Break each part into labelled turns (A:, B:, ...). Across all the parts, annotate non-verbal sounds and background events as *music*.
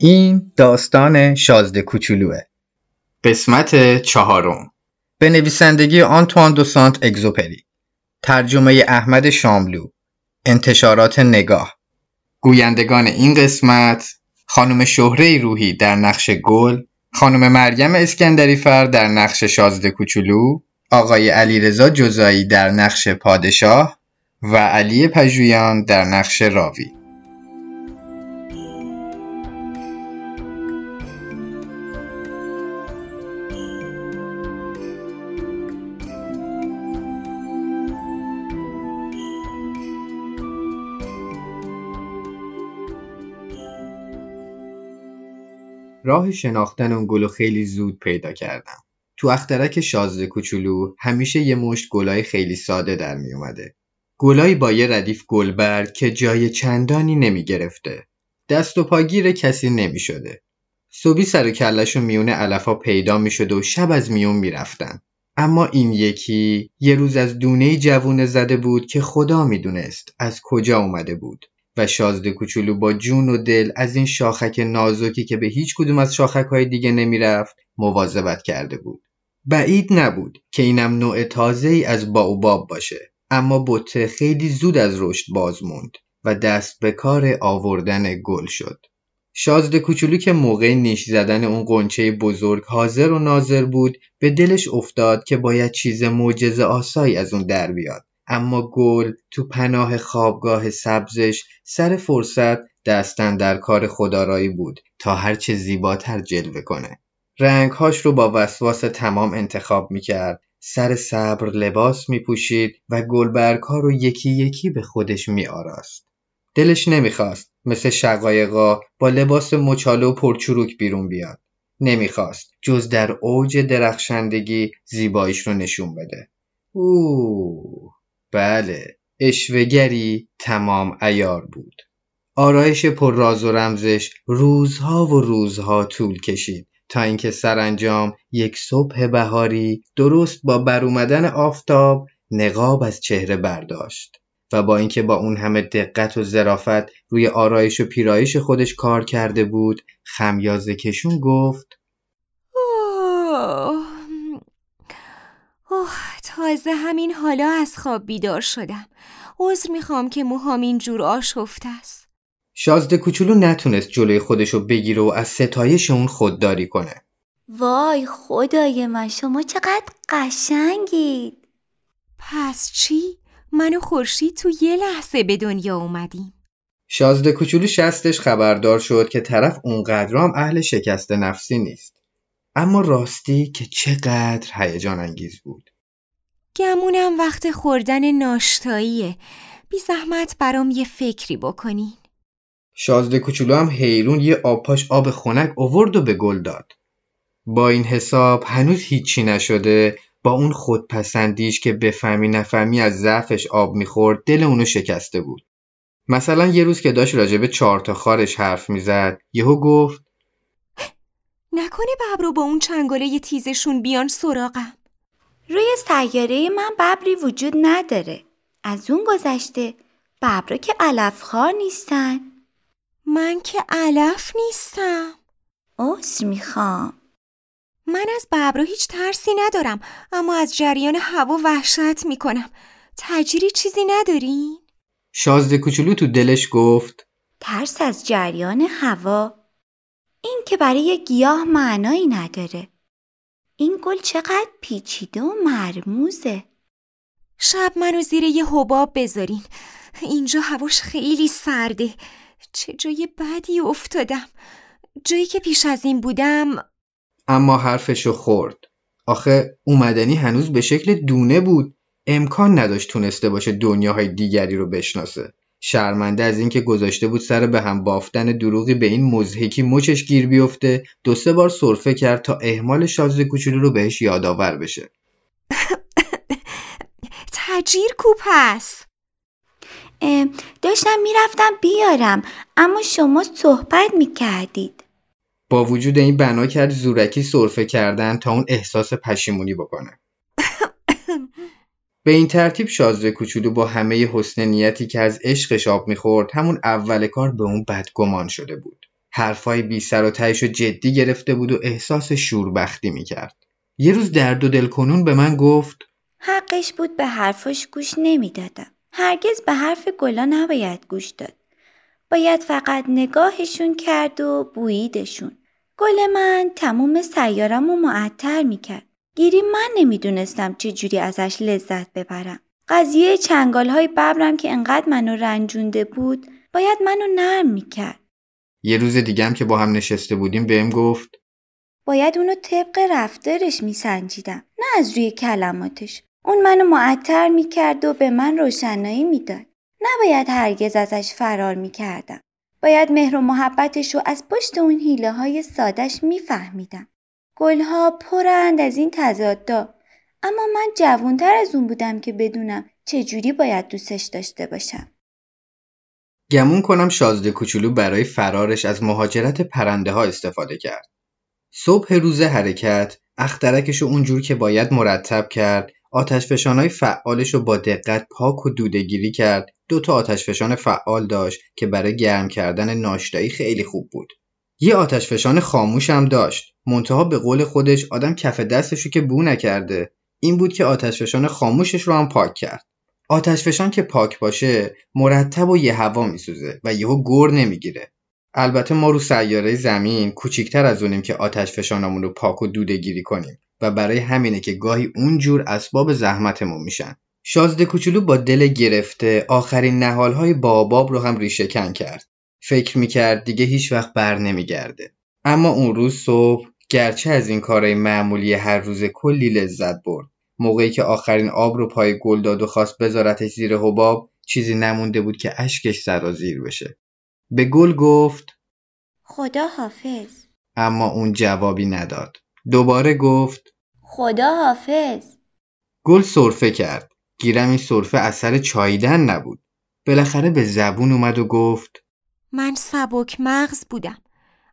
A: این داستان شازده کوچولوه. قسمت چهارم. به نویسندگی آنتوان دو سانت اگزوپری. ترجمه احمد شاملو. انتشارات نگاه. گویندگان این قسمت خانم شهره روحی در نقش گل خانم مریم اسکندری فر در نقش شازده کوچولو آقای علیرضا جزایی در نقش پادشاه و علی پژویان در نقش راوی. راه شناختن اون گلو خیلی زود پیدا کردم. تو اخترک شازده کوچولو همیشه یه مشت گلای خیلی ساده در می اومده. گلایی با یه ردیف گلبرگ که جای چندانی نمی گرفته. دست و پاگیر کسی نمی شده. صبی سر و کلشون میونه علفا پیدا می شده و شب از میون می رفتن. اما این یکی یه روز از دونه جوونه زده بود که خدا می‌دونست از کجا اومده بود. و شازده کوچولو با جون و دل از این شاخک نازکی که به هیچ کدوم از شاخک های دیگه نمی‌رفت مواظبت کرده بود. بعید نبود که اینم نوع تازه ای از باوباب باشه اما بطه خیلی زود از رشد باز موند و دست به کار آوردن گل شد. شازده کوچولو که موقع نیش زدن اون قنچه بزرگ حاضر و ناظر بود به دلش افتاد که باید چیز معجزه آسایی از اون در بیاد. اما گل تو پناه خوابگاه سبزش سر فرصت دستن در کار خدارایی بود تا هرچه زیباتر جلوه کنه. رنگهاش رو با وسواس تمام انتخاب می‌کرد سر صبر لباس میپوشید و گلبرگها رو یکی یکی به خودش میآراست. دلش نمی‌خواست مثل شقایقا با لباس مچاله و پرچروک بیرون بیاد. نمی‌خواست جز در اوج درخشندگی زیباییش رو نشون بده. اوه بله اشوهگری تمام ایار بود. آرایش پر راز و رمزش روزها و روزها طول کشید تا اینکه سرانجام یک صبح بهاری درست با برومدن آفتاب نقاب از چهره برداشت و با اینکه با اون همه دقت و ظرافت روی آرایش و پیرایش خودش کار کرده بود خمیازه کشون گفت
B: تازه همین حالا از خواب بیدار شدم. عذر می‌خوام که موهام اینجور آشفته است.
A: شازده کوچولو نتونست جلوی خودشو بگیره و از ستایش اون خودداری کنه.
C: وای خدای من شما چقدر قشنگید.
B: پس چی؟ من و خورشید تو یه لحظه به دنیا اومدیم.
A: شازده کوچولو شستش خبردار شد که طرف اونقدرام اهل شکست نفسی نیست. اما راستی که چقدر هیجان انگیز بود.
B: گمونم وقت خوردن ناشتاییه. بی زحمت برام یه فکری بکنین.
A: شازده کوچولو هم حیرون یه آبپاش آب خنک اوورد و به گل داد. با این حساب هنوز هیچی نشده. با اون خودپسندیش که بفهمی نفهمی از ضعفش آب می‌خورد دل اونو شکسته بود. مثلا یه روز که داشت راجبه چهار تا خارش حرف می‌زد یهو گفت
B: نکنه ببرو با اون چنگاله تیزشون بیان سراغم.
C: روی سیاره من ببری وجود نداره. از اون گذشته ببرا که علفخوار نیستن.
B: من که علف نیستم.
C: عذر می‌خوام.
B: من از ببرا هیچ ترسی ندارم اما از جریان هوا وحشت می‌کنم. تجری چیزی ندارین؟
A: شازده کوچولو تو دلش گفت.
C: ترس از جریان هوا. این که برای گیاه معنایی نداره. این گل چقدر پیچیده و مرموزه.
B: شب منو زیر یه حباب بذارین. اینجا هواش خیلی سرده. چه جای بدی افتادم. جایی که پیش از این بودم.
A: اما حرفشو خورد. آخه اومدنی هنوز به شکل دونه بود. امکان نداشت تونسته باشه دنیاهای دیگری رو بشناسه. شرمنده از اینکه گذاشته بود سر به هم بافتن دروغی به این مزهکی مچش گیر بیفته دو سه بار سرفه کرد تا اهمال شازده کوچولو رو بهش یادآور بشه. *laughs*
B: تجیر کو پس
C: داشتم می‌رفتم بیارم اما شما صحبت می‌کردید.
A: با وجود این بنا کرد زورکی سرفه کردن تا اون احساس پشیمونی بکنه. به این ترتیب شازده کوچولو با همه حسن نیتی که از عشقش آب می‌خورد همون اول کار به اون بدگمان شده بود. حرفای بی سر و تهش جدی گرفته بود و احساس شوربختی می‌کرد. یه روز درد و دلکنون به من گفت
C: حقش بود به حرفش گوش نمی‌دادم. هرگز به حرف گلا نباید گوش داد. باید فقط نگاهشون کرد و بوییدشون. گل من تموم سیارم و معطر می‌کرد. گیری من نمی‌دونستم چه جوری ازش لذت ببرم. قضیه چنگال های ببرم که انقدر منو رنجونده بود باید منو نرم می‌کرد.
A: یه روز دیگم که با هم نشسته بودیم بهم گفت
C: باید اونو طبق رفتارش میسنجیدم نه از روی کلماتش. اون منو معطر می‌کرد و به من روشنایی می‌داد. نباید هرگز ازش فرار می‌کردم. باید مهر و محبتش رو از پشت اون حیله های سادش میفهمیدم. گلها پرند از این تضادا اما من جوانتر از اون بودم که بدونم چجوری باید دوستش داشته باشم.
A: گمون کنم شازده کوچولو برای فرارش از مهاجرت پرنده ها استفاده کرد. صبح روز حرکت اخترکش اونجور که باید مرتب کرد آتشفشانهای فعالش رو با دقت پاک و دودهگیری کرد. دو تا آتشفشان فعال داشت که برای گرم کردن ناشتایی خیلی خوب بود. یه آتشفشان خاموش هم داشت. منتها به قول خودش آدم کف دستشو که بو نکرده. این بود که آتشفشان خاموشش رو هم پاک کرد. آتشفشان که پاک باشه مرتب و یه هوا میسوزه و یهو گور نمی‌گیره. البته ما رو سیاره زمین کوچیکتر از اونیم که آتشفشانمون رو پاک و دوده گیری کنیم و برای همینه که گاهی اونجور اسباب زحمتمون میشن. شازده کوچولو با دل گرفته آخرین نهالهای باباب رو هم ریشه کرد. فکر می‌کرد دیگه هیچ وقت بر نمیگرده. اما اون روز صبح گرچه از این کارهای معمولی هر روز کلی لذت برد. موقعی که آخرین آب رو پای گل داد و خواست بذارتش زیر حباب چیزی نمونده بود که اشکش سرازیر بشه. به گل گفت
C: خدا حافظ.
A: اما اون جوابی نداد. دوباره گفت
C: خدا حافظ.
A: گل سرفه کرد. گیرم این سرفه اثر چاییدن نبود. بالاخره به زبون اومد و گفت
B: من سبک مغز بودم.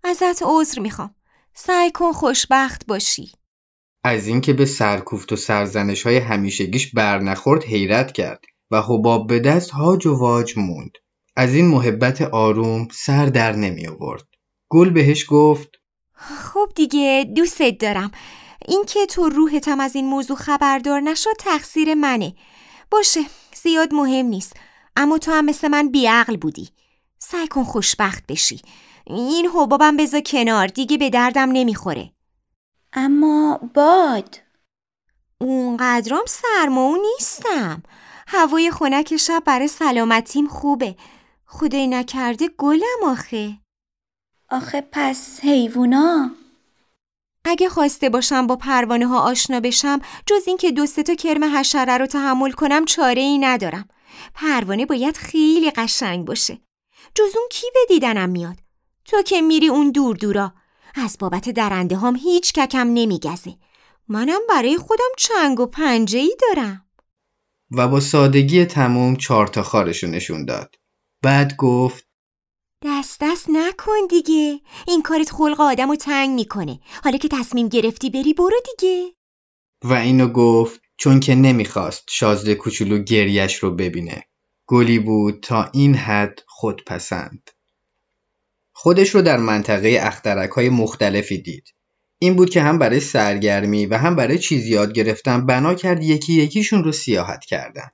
B: ازت عذر می‌خوام. سعی کن خوشبخت باشی.
A: از اینکه به سرکوفت و سرزنش های همیشگیش بر نخورد حیرت کرد و حباب به دست هاج و واج موند. از این محبت آروم سر در نمی آورد. گل بهش گفت
B: خب دیگه دوستت دارم. اینکه تو روحتم از این موضوع خبردار نشد تقصیر منه. باشه زیاد مهم نیست. اما تو هم مثل من بیعقل بودی. سعی کن خوشبخت بشی. این حبابم بذار کنار. دیگه به دردم نمی‌خوره.
C: اما باد.
B: اونقدرام سرما نیستم. هوای خنک شب برای سلامتیم خوبه. خدای نکرده گلم آخه.
C: آخه پس حیوونا؟
B: اگه خواسته باشم با پروانه ها آشنا بشم جز اینکه دو تا کرم حشره رو تحمل کنم چاره ای ندارم. پروانه باید خیلی قشنگ باشه. جز اون کی به دیدنم میاد؟ تو که میری اون دور دورا. از بابت درنده هم هیچ ککم نمیگزه. منم برای خودم چنگ و پنجه ای دارم.
A: و با سادگی تموم چهار تا خارشو نشون داد. بعد گفت
B: دست دست نکن دیگه. این کارت خلق آدم رو تنگ می‌کنه. حالا که تصمیم گرفتی بری برو دیگه.
A: و اینو گفت چون که نمی‌خواست شازده کوچولو گریش رو ببینه. گلی بود تا این حد خودپسند. خودش رو در منطقه اخترک های مختلفی دید. این بود که هم برای سرگرمی و هم برای چیز یاد گرفتن بنا کرد یکی یکیشون رو سیاحت کردن.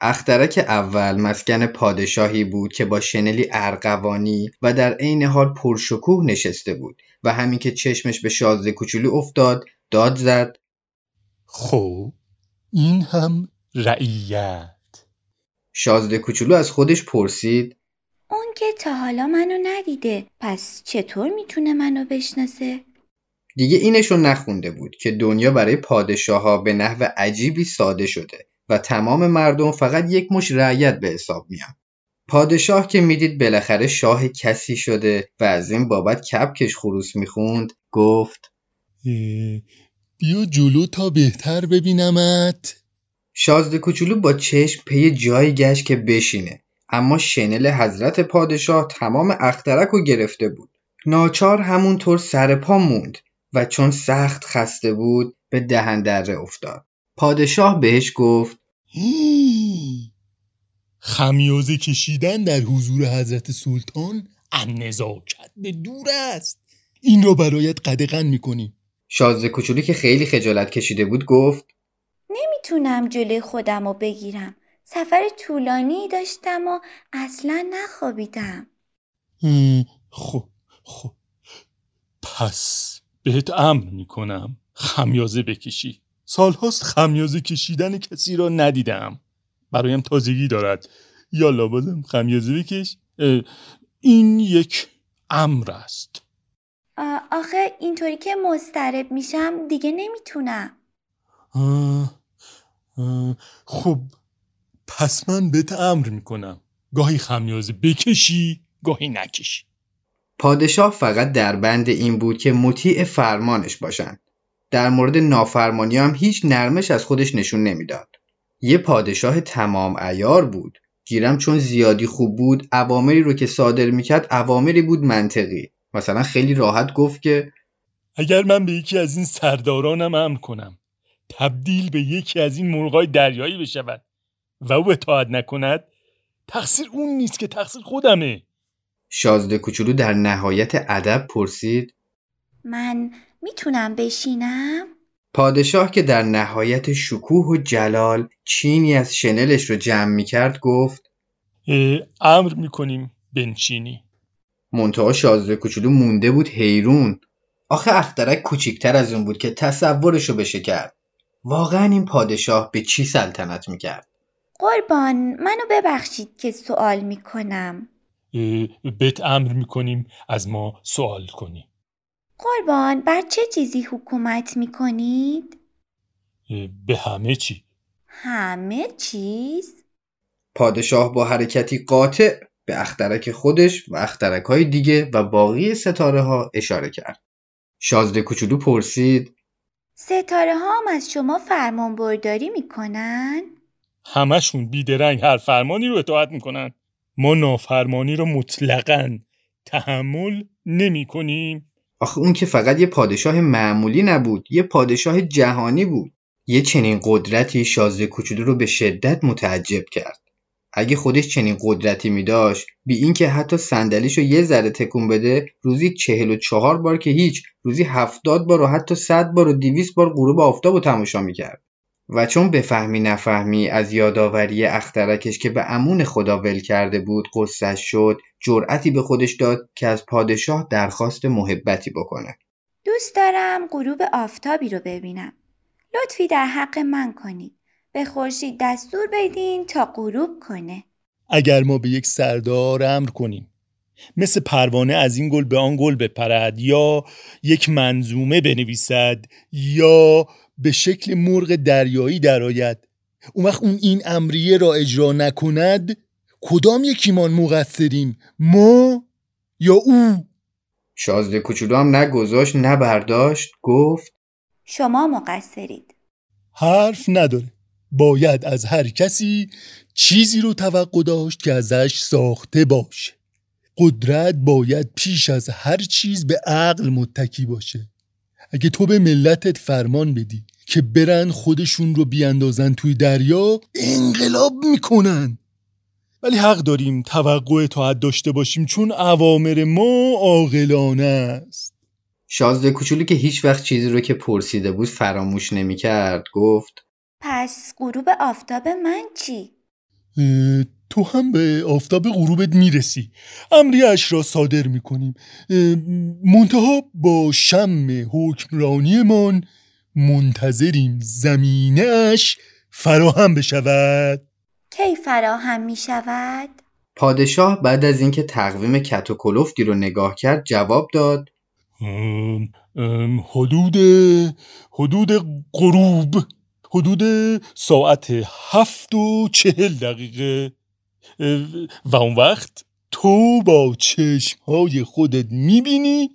A: اخترک اول مسکن پادشاهی بود که با شنلی ارغوانی و در عین حال پرشکوه نشسته بود و همین که چشمش به شازده کوچولو افتاد داد زد.
D: خب این هم رعیت.
A: شازده کوچولو از خودش پرسید
C: که تا حالا منو ندیده پس چطور می‌تونه منو بشناسه؟
A: دیگه اینشو نخونده بود که دنیا برای پادشاه ها به نحو عجیبی ساده شده و تمام مردم فقط یک مش رعیت به حساب میان. پادشاه که می‌دید بالاخره شاه کسی شده و از این بابت کپکش خروس می‌خوند گفت
D: بیا جلو تا بهتر ببینمت
A: شازده کوچولو با چشم پی جایی گشت که بشینه اما شنل حضرت پادشاه تمام اخترک رو گرفته بود. ناچار همونطور سر پا موند و چون سخت خسته بود به دهندره افتاد. پادشاه بهش گفت
D: خمیازه کشیدن در حضور حضرت سلطان ان نزاکت به دور است. این را برایت قدغن می‌کنیم
A: شازده کوچولو که خیلی خجالت کشیده بود گفت
C: نمی‌تونم جلوی خودم رو بگیرم. سفر طولانی داشتم و اصلا نخوابیدم.
D: خب خب. پس بهت امر می‌کنم خمیازه بکشی. سالهاست خمیازه کشیدن کسی را ندیدم. برایم تازگی دارد. یا لابدم خمیازه بکش. این یک امر است.
C: آخه اینطوری که مسترب میشم دیگه نمی‌تونم.
D: خب پس من بهت امر می‌کنم. گاهی خمیازه بکشی گاهی نکشی.
A: پادشاه فقط در بند این بود که مطیع فرمانش باشن در مورد نافرمانی هم هیچ نرمش از خودش نشون نمی‌داد. یه پادشاه تمام ایار بود. گیرم چون زیادی خوب بود عوامری رو که صادر می‌کرد عوامری بود منطقی. مثلا خیلی راحت گفت که
D: اگر من به یکی از این سردارانم امر کنم تبدیل به یکی از این مرغای دریایی بشود. و او اطاعت نکند تقصیر اون نیست که تقصیر خودمه.
A: شازده کوچولو در نهایت ادب پرسید
C: من می‌تونم بشینم؟
A: پادشاه که در نهایت شکوه و جلال چینی از شنلش رو جمع می‌کرد گفت
D: امر می‌کنیم بنچینی
A: منتها شازده کوچولو مونده بود حیرون. آخه اخترک کوچیکتر از اون بود که تصورشو بشه کرد. واقعا این پادشاه به چی سلطنت می‌کرد؟
C: قربان منو ببخشید که سوال می‌کنم
D: بهت امر می‌کنیم از ما سوال کنی
C: قربان بر چه چیزی حکومت می‌کنید؟
D: به همه چی
C: همه چیز؟
A: پادشاه با حرکتی قاطع به اخترک خودش و اخترک های دیگه و باقی ستاره ها اشاره کرد. شازده کوچولو پرسید
C: ستاره ها هم از شما فرمان برداری می‌کنن؟
D: همشون بیدرنگ هر فرمانی رو اطاعت می‌کنن. ما نافرمانی رو مطلقا تحمل نمی کنیم
A: آخه اون که فقط یه پادشاه معمولی نبود یه پادشاه جهانی بود. یه چنین قدرتی شازده کوچولو رو به شدت متعجب کرد. اگه خودش چنین قدرتی می داشت بی اینکه حتی صندلیش رو یه ذره تکون بده روزی چهل و چهار بار که هیچ روزی هفتاد بار و حتی صد بار و دیویس بار غروب آفتاب رو تماشا می‌کرد. و چون بفهمی نفهمی از یادآوری اخترکش که به امون خدا ول کرده بود قصهش شد جرأتی به خودش داد که از پادشاه درخواست محبتی بکنه.
C: دوست دارم غروب آفتابی رو ببینم. لطفی در حق من کنید. به خورشید دستور بدین تا غروب کنه.
D: اگر ما به یک سردار امر کنیم مثل پروانه از این گل به آن گل بپرد یا یک منظومه بنویسد یا به شکل مرغ دریایی درآید. اون وقت اون این امریه را اجرا نکند کدام یکیمان مقصریم؟ ما یا او؟
A: شازده کوچولو هم نه گذاشت نه برداشت گفت
C: شما مقصرید.
D: حرف نداره. باید از هر کسی چیزی رو توقع داشت که ازش ساخته باشه. قدرت باید پیش از هر چیز به عقل متکی باشه. اگه تو به ملتت فرمان بدی که برن خودشون رو بیاندازن توی دریا انقلاب می‌کنن. ولی حق داریم توقع اطاعت داشته باشیم چون اوامر ما عاقلانه است.
A: شازده کوچولو که هیچ وقت چیزی رو که پرسیده بود فراموش نمی‌کرد گفت
C: پس غروب آفتاب من چی؟
D: تو هم به آفتاب غروبت می‌رسی. امریش را صادر می‌کنیم. منتها با شم حکمرانیمان منتظریم زمینش فراهم بشود.
C: کی فراهم می شود؟
A: پادشاه بعد از اینکه تقویم کت و کلفتی رو نگاه کرد جواب داد.
D: ام، ام، حدود حدود غروب حدود ساعت هفت و چهل دقیقه. و اون وقت تو با چشمهای خودت می‌بینی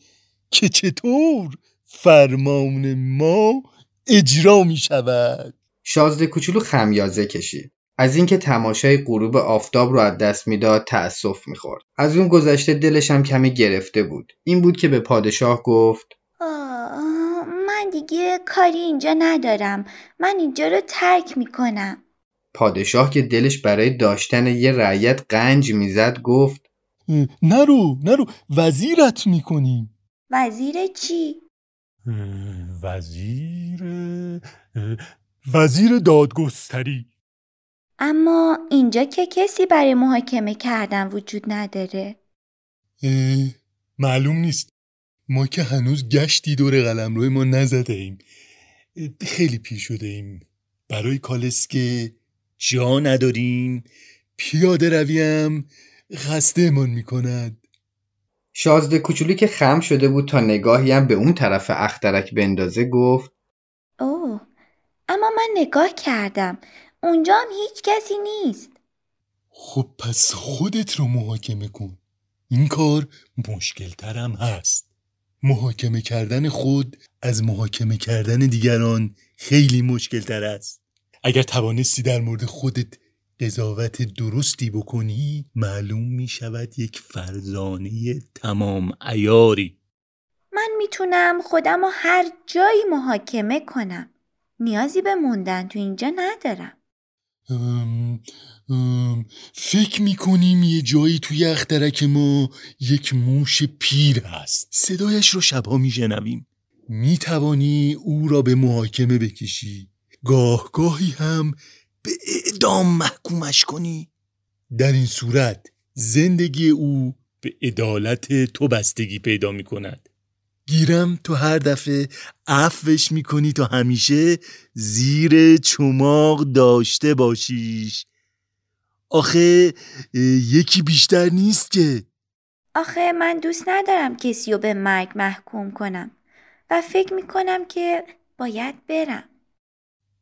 D: که چطور فرمان ما اجرا می شود
A: شازده کوچولو خمیازه کشید از اینکه تماشای غروب آفتاب رو از دست می‌داد تأسف می‌خورد. از اون گذشته دلش هم کمی گرفته بود. این بود که به پادشاه گفت
C: آه، من دیگه کاری اینجا ندارم. من اینجا رو ترک می‌کنم.
A: پادشاه که دلش برای داشتن یه رعیت قنج می‌زد گفت
D: نرو نرو. وزیرت می‌کنیم.
C: وزیر چی؟
D: وزیر وزیر دادگستری.
C: اما اینجا که کسی برای محاکمه کردن وجود نداره.
D: معلوم نیست. ما که هنوز گشتی دور قلمروی ما نزده ایم. خیلی پیر شده ایم. برای کالسکه جا نداریم. پیاده رویم. خستهمان می‌کند.
A: شازده کوچولو که خم شده بود تا نگاهی هم به اون طرف اخترک بندازه گفت
C: اوه اما من نگاه کردم. اونجا هم هیچ کسی نیست.
D: خب پس خودت رو محاکمه کن. این کار مشکل ترم هست. محاکمه کردن خود از محاکمه کردن دیگران خیلی مشکل تر است. اگر توانستی در مورد خودت قضاوت درستی بکنی معلوم می شود یک فرزانه تمام ایاری
C: من می‌تونم خودم رو هر جایی محاکمه کنم. نیازی به موندن تو اینجا ندارم.
D: ام، ام، فکر می‌کنیم یه جایی توی اخترک ما یک موش پیر هست. صدایش رو شبها میشنویم. می‌توانی او را به محاکمه بکشی. گاه گاهی هم به اعدام محکومش کنی. در این صورت زندگی او به عدالت تو بستگی پیدا می‌کند گیرم تو هر دفعه عفوش می‌کنی تا همیشه زیر چماق داشته باشیش. آخه یکی بیشتر نیست که.
C: آخه من دوست ندارم کسی رو به مرگ محکوم کنم و فکر می‌کنم که باید برم.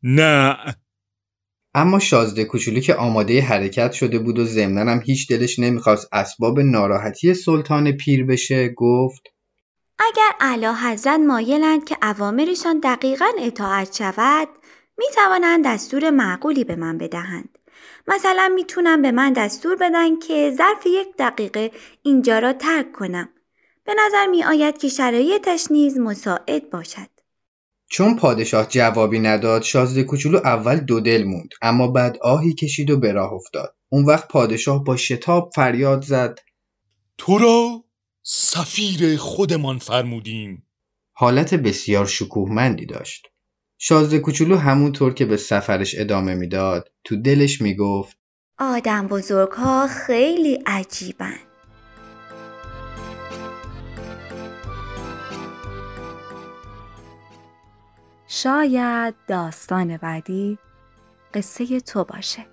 D: نه
A: اما شازده کوچولو که آماده حرکت شده بود و ضمنا هم هیچ دلش نمی‌خواست اسباب ناراحتی سلطان پیر بشه گفت
C: اگر اعلی حضرت مایلند که اوامرشان دقیقا اطاعت شود می توانند دستور معقولی به من بدهند. مثلا می‌تونن به من دستور بدن که ظرف یک دقیقه اینجا را ترک کنم. به نظر می آید که شرایطش نیز مساعد باشد.
A: چون پادشاه جوابی نداد شازده کوچولو اول دو دل موند اما بعد آهی کشید و به راه افتاد. اون وقت پادشاه با شتاب فریاد زد.
D: تو را سفیر خودمان فرمودیم.
A: حالت بسیار شکوهمندی داشت. شازده کوچولو همونطور که به سفرش ادامه می‌داد تو دلش می‌گفت
C: آدم بزرگ ها خیلی عجیبن.
E: شاید داستان بعدی قصه تو باشه.